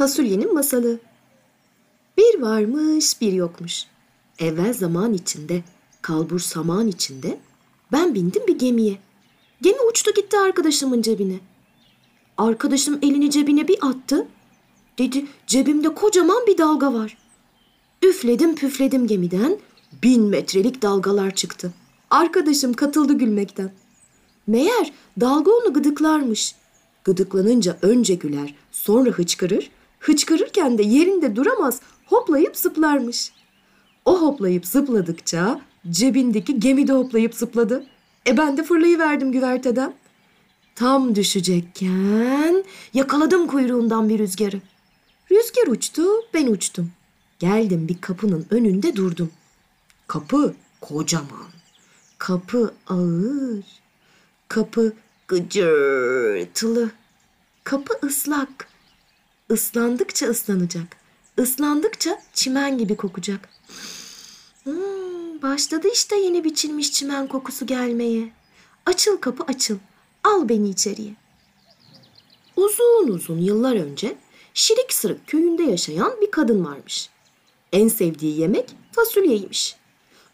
Fasulyenin masalı. Bir varmış bir yokmuş. Evvel zaman içinde, kalbur saman içinde ben bindim bir gemiye. Gemi uçtu gitti arkadaşımın cebine. Arkadaşım elini cebine bir attı. Dedi cebimde kocaman bir dalga var. Üfledim püfledim gemiden. Bin metrelik dalgalar çıktı. Arkadaşım katıldı gülmekten. Meğer dalga onu gıdıklarmış. Gıdıklanınca önce güler, sonra hıçkırır. Hıçkırırken de yerinde duramaz, hoplayıp zıplarmış. O hoplayıp zıpladıkça cebindeki gemi de hoplayıp zıpladı. E ben de fırlayıverdim güverteden. Tam düşecekken yakaladım kuyruğundan bir rüzgarı. Rüzgar uçtu, ben uçtum. Geldim bir kapının önünde durdum. Kapı kocaman. Kapı ağır. Kapı gıcırtılı. Kapı ıslak. Islandıkça ıslanacak. Islandıkça çimen gibi kokacak. Hmm, başladı işte yeni biçilmiş çimen kokusu gelmeye. Açıl kapı açıl. Al beni içeriye. Uzun uzun yıllar önce Şirik Sırık köyünde yaşayan bir kadın varmış. En sevdiği yemek fasulyeymiş.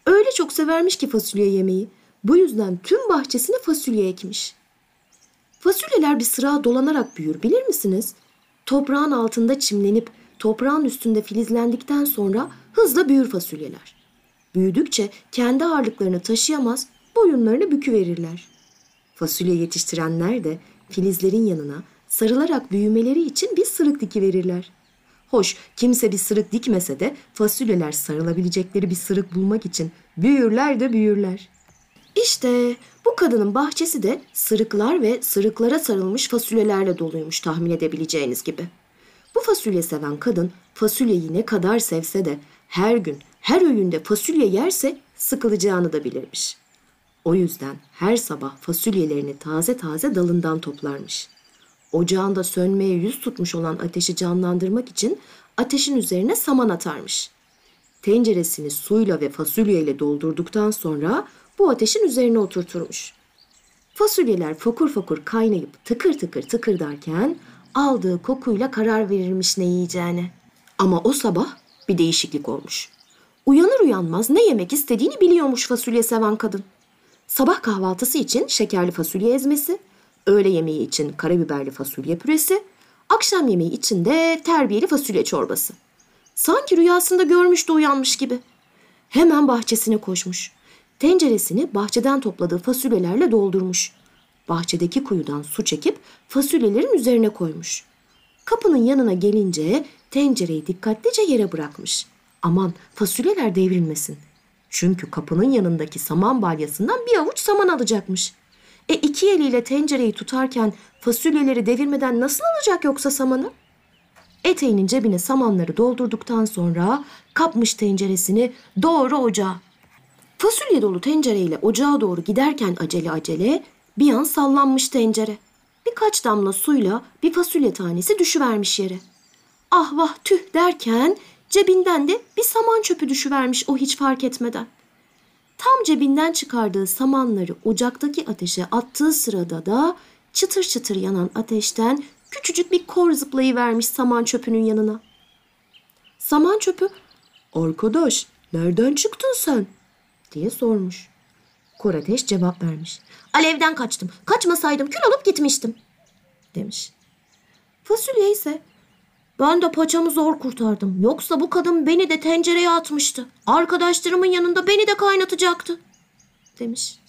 Öyle çok severmiş ki fasulye yemeği. Bu yüzden tüm bahçesine fasulye ekmiş. Fasulyeler bir sıra dolanarak büyür bilir misiniz? Toprağın altında çimlenip toprağın üstünde filizlendikten sonra hızla büyür fasulyeler. Büyüdükçe kendi ağırlıklarını taşıyamaz, boyunlarını büküverirler. Fasulye yetiştirenler de filizlerin yanına sarılarak büyümeleri için bir sırık diki verirler. Hoş kimse bir sırık dikmese de fasulyeler sarılabilecekleri bir sırık bulmak için büyürler de büyürler. İşte bu kadının bahçesi de sırıklar ve sırıklara sarılmış fasulyelerle doluymuş tahmin edebileceğiniz gibi. Bu fasulye seven kadın fasulyeyi ne kadar sevse de her gün her öğünde fasulye yerse sıkılacağını da bilirmiş. O yüzden her sabah fasulyelerini taze taze dalından toplarmış. Ocağında sönmeye yüz tutmuş olan ateşi canlandırmak için ateşin üzerine saman atarmış. Tenceresini suyla ve fasulyeyle doldurduktan sonra bu ateşin üzerine oturturmuş. Fasulyeler fokur fokur kaynayıp tıkır tıkır tıkırdarken aldığı kokuyla karar verirmiş ne yiyeceğine. Ama o sabah bir değişiklik olmuş. Uyanır uyanmaz ne yemek istediğini biliyormuş fasulye seven kadın. Sabah kahvaltısı için şekerli fasulye ezmesi, öğle yemeği için karabiberli fasulye püresi, akşam yemeği için de terbiyeli fasulye çorbası. Sanki rüyasında görmüş de uyanmış gibi. Hemen bahçesine koşmuş. Tenceresini bahçeden topladığı fasulyelerle doldurmuş. Bahçedeki kuyudan su çekip fasulyelerin üzerine koymuş. Kapının yanına gelince tencereyi dikkatlice yere bırakmış. Aman fasulyeler devrilmesin. Çünkü kapının yanındaki saman balyasından bir avuç saman alacakmış. E iki eliyle tencereyi tutarken fasulyeleri devirmeden nasıl alacak yoksa samanı? Eteğinin cebine samanları doldurduktan sonra kapmış tenceresini doğru ocağa. Fasulye dolu tencereyle ocağa doğru giderken acele acele bir an sallanmış tencere. Birkaç damla suyla bir fasulye tanesi düşüvermiş yere. Ah vah tüh derken cebinden de bir saman çöpü düşüvermiş o hiç fark etmeden. Tam cebinden çıkardığı samanları ocaktaki ateşe attığı sırada da çıtır çıtır yanan ateşten küçücük bir kor zıplayıvermiş saman çöpünün yanına. Saman çöpü, arkadaş nereden çıktın sen? Diye sormuş. Kor cevap vermiş. Alevden kaçtım. Kaçmasaydım kül olup gitmiştim. Demiş. Fasulye ise ben de paçamı zor kurtardım. Yoksa bu kadın beni de tencereye atmıştı. Arkadaşlarımın yanında beni de kaynatacaktı. Demiş.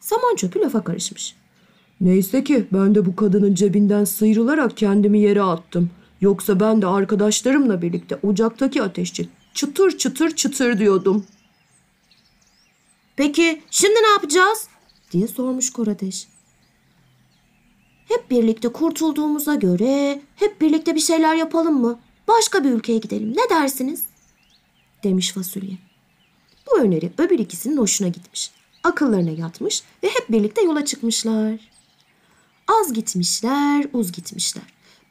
Saman çöpü lafa karışmış. Neyse ki ben de bu kadının cebinden sıyrılarak kendimi yere attım. Yoksa ben de arkadaşlarımla birlikte ocaktaki ateşçi çıtır çıtır çıtır diyordum. Peki şimdi ne yapacağız? diye sormuş Kor Ateş. Hep birlikte kurtulduğumuza göre hep birlikte bir şeyler yapalım mı? Başka bir ülkeye gidelim. Ne dersiniz? Demiş fasulye. Bu öneri öbür ikisinin hoşuna gitmiş. Akıllarına yatmış ve hep birlikte yola çıkmışlar. Az gitmişler, uz gitmişler.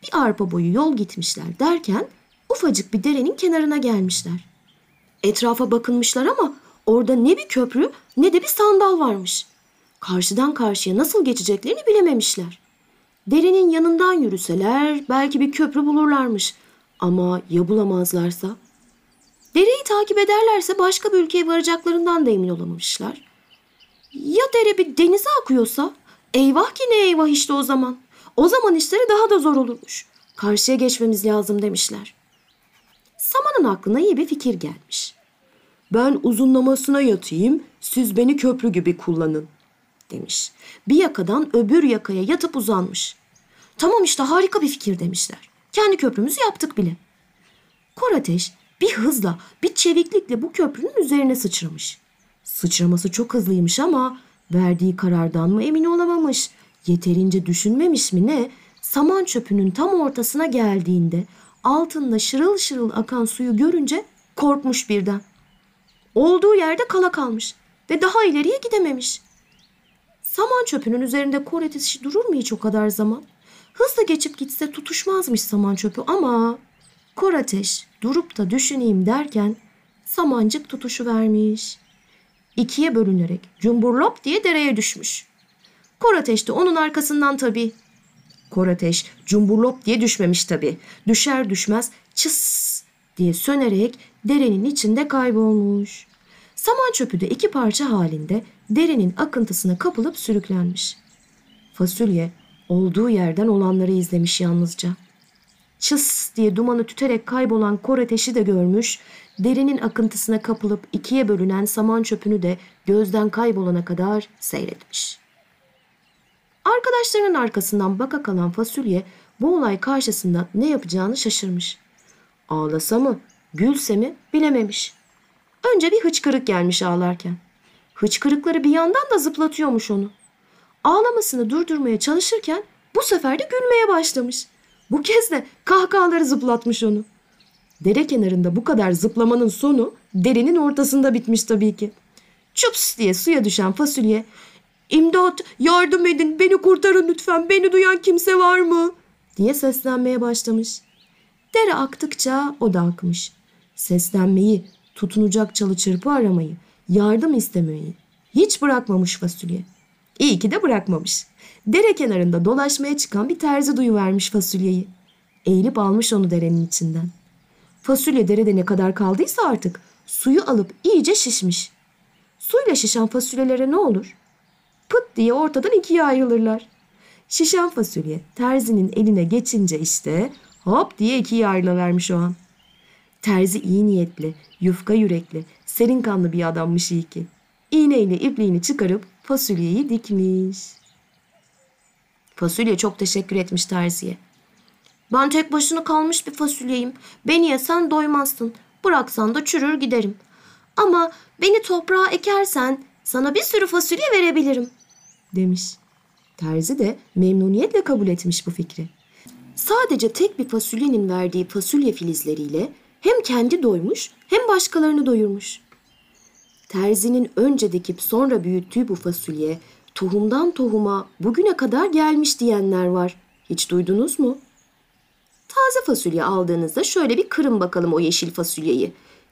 Bir arpa boyu yol gitmişler derken ufacık bir derenin kenarına gelmişler. Etrafa bakınmışlar ama orada ne bir köprü ne de bir sandal varmış. Karşıdan karşıya nasıl geçeceklerini bilememişler. Derenin yanından yürüseler belki bir köprü bulurlarmış. Ama ya bulamazlarsa? Dereyi takip ederlerse başka bir ülkeye varacaklarından da emin olamamışlar. Ya dere bir denize akıyorsa? Eyvah ki ne eyvah işte o zaman. O zaman işleri daha da zor olurmuş. Karşıya geçmemiz lazım demişler. Saman'ın aklına iyi bir fikir gelmiş. Ben uzunlamasına yatayım, siz beni köprü gibi kullanın. demiş. Bir yakadan öbür yakaya yatıp uzanmış. Tamam işte harika bir fikir demişler. Kendi köprümüzü yaptık bile. Kor ateş bir hızla, bir çeviklikle bu köprünün üzerine sıçramış. Sıçraması çok hızlıymış ama verdiği karardan mı emin olamamış. Yeterince düşünmemiş mi ne? Saman çöpünün tam ortasına geldiğinde altında şırıl şırıl akan suyu görünce korkmuş birden. Olduğu yerde kala kalmış ve daha ileriye gidememiş. Saman çöpünün üzerinde kor ateşi durur mu hiç o kadar zaman? Hızla geçip gitse tutuşmazmış saman çöpü ama kor ateş durup da düşüneyim derken samancık tutuşu vermiş. İkiye bölünerek cumburlop diye dereye düşmüş. Kor ateş de onun arkasından tabii. Kor ateş cumburlop diye düşmemiş tabii. Düşer düşmez çıs diye sönerek derenin içinde kaybolmuş. Saman çöpü de iki parça halinde derenin akıntısına kapılıp sürüklenmiş. Fasulye olduğu yerden olanları izlemiş yalnızca. Çıs diye dumanı tüterek kaybolan kor ateşi de görmüş, derinin akıntısına kapılıp ikiye bölünen saman çöpünü de gözden kaybolana kadar seyretmiş. Arkadaşlarının arkasından baka kalan fasulye bu olay karşısında ne yapacağını şaşırmış. Ağlasa mı, gülse mi bilememiş. Önce bir hıçkırık gelmiş ağlarken. Hıçkırıkları bir yandan da zıplatıyormuş onu. Ağlamasını durdurmaya çalışırken bu sefer de gülmeye başlamış. Bu kez de kahkahaları zıplatmış onu. Dere kenarında bu kadar zıplamanın sonu derenin ortasında bitmiş tabii ki. Çups diye suya düşen fasulye İmdat yardım edin beni kurtarın lütfen beni duyan kimse var mı? diye seslenmeye başlamış. Dere aktıkça o da akmış. Seslenmeyi, tutunacak çalı çırpı aramayı, yardım istemeyi hiç bırakmamış fasulye. İyi ki de bırakmamış. Dere kenarında dolaşmaya çıkan bir terzi duyuvermiş fasulyeyi. Eğilip almış onu derenin içinden. Fasulye derede ne kadar kaldıysa artık suyu alıp iyice şişmiş. Suyla şişen fasulyelere ne olur? Pıt diye ortadan ikiye ayrılırlar. Şişen fasulye terzinin eline geçince işte hop diye ikiye ayrılıvermiş o an. Terzi iyi niyetli, yufka yürekli, serin kanlı bir adammış iyi ki. İğneyle ipliğini çıkarıp fasulyeyi dikmiş. Fasulye çok teşekkür etmiş terziye. Ben tek başına kalmış bir fasulyeyim. Beni yesen doymazsın. Bıraksan da çürür giderim. Ama beni toprağa ekersen sana bir sürü fasulye verebilirim demiş. Terzi de memnuniyetle kabul etmiş bu fikri. Sadece tek bir fasulyenin verdiği fasulye filizleriyle hem kendi doymuş hem başkalarını doyurmuş. Terzinin önce dikip sonra büyüttüğü bu fasulye tohumdan tohuma bugüne kadar gelmiş diyenler var. Hiç duydunuz mu? Taze fasulye aldığınızda şöyle bir kırın bakalım o yeşil fasulyeyi.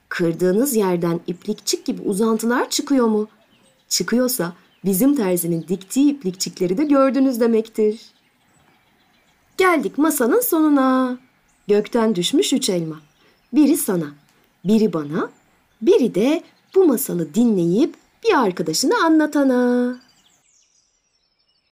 Kırdığınız yerden iplikçik gibi uzantılar çıkıyor mu? Çıkıyorsa bizim terzinin diktiği iplikçikleri de gördünüz demektir. Geldik masanın sonuna. Gökten düşmüş üç elma. Biri sana, biri bana, biri de bu masalı dinleyip bir arkadaşına anlatana.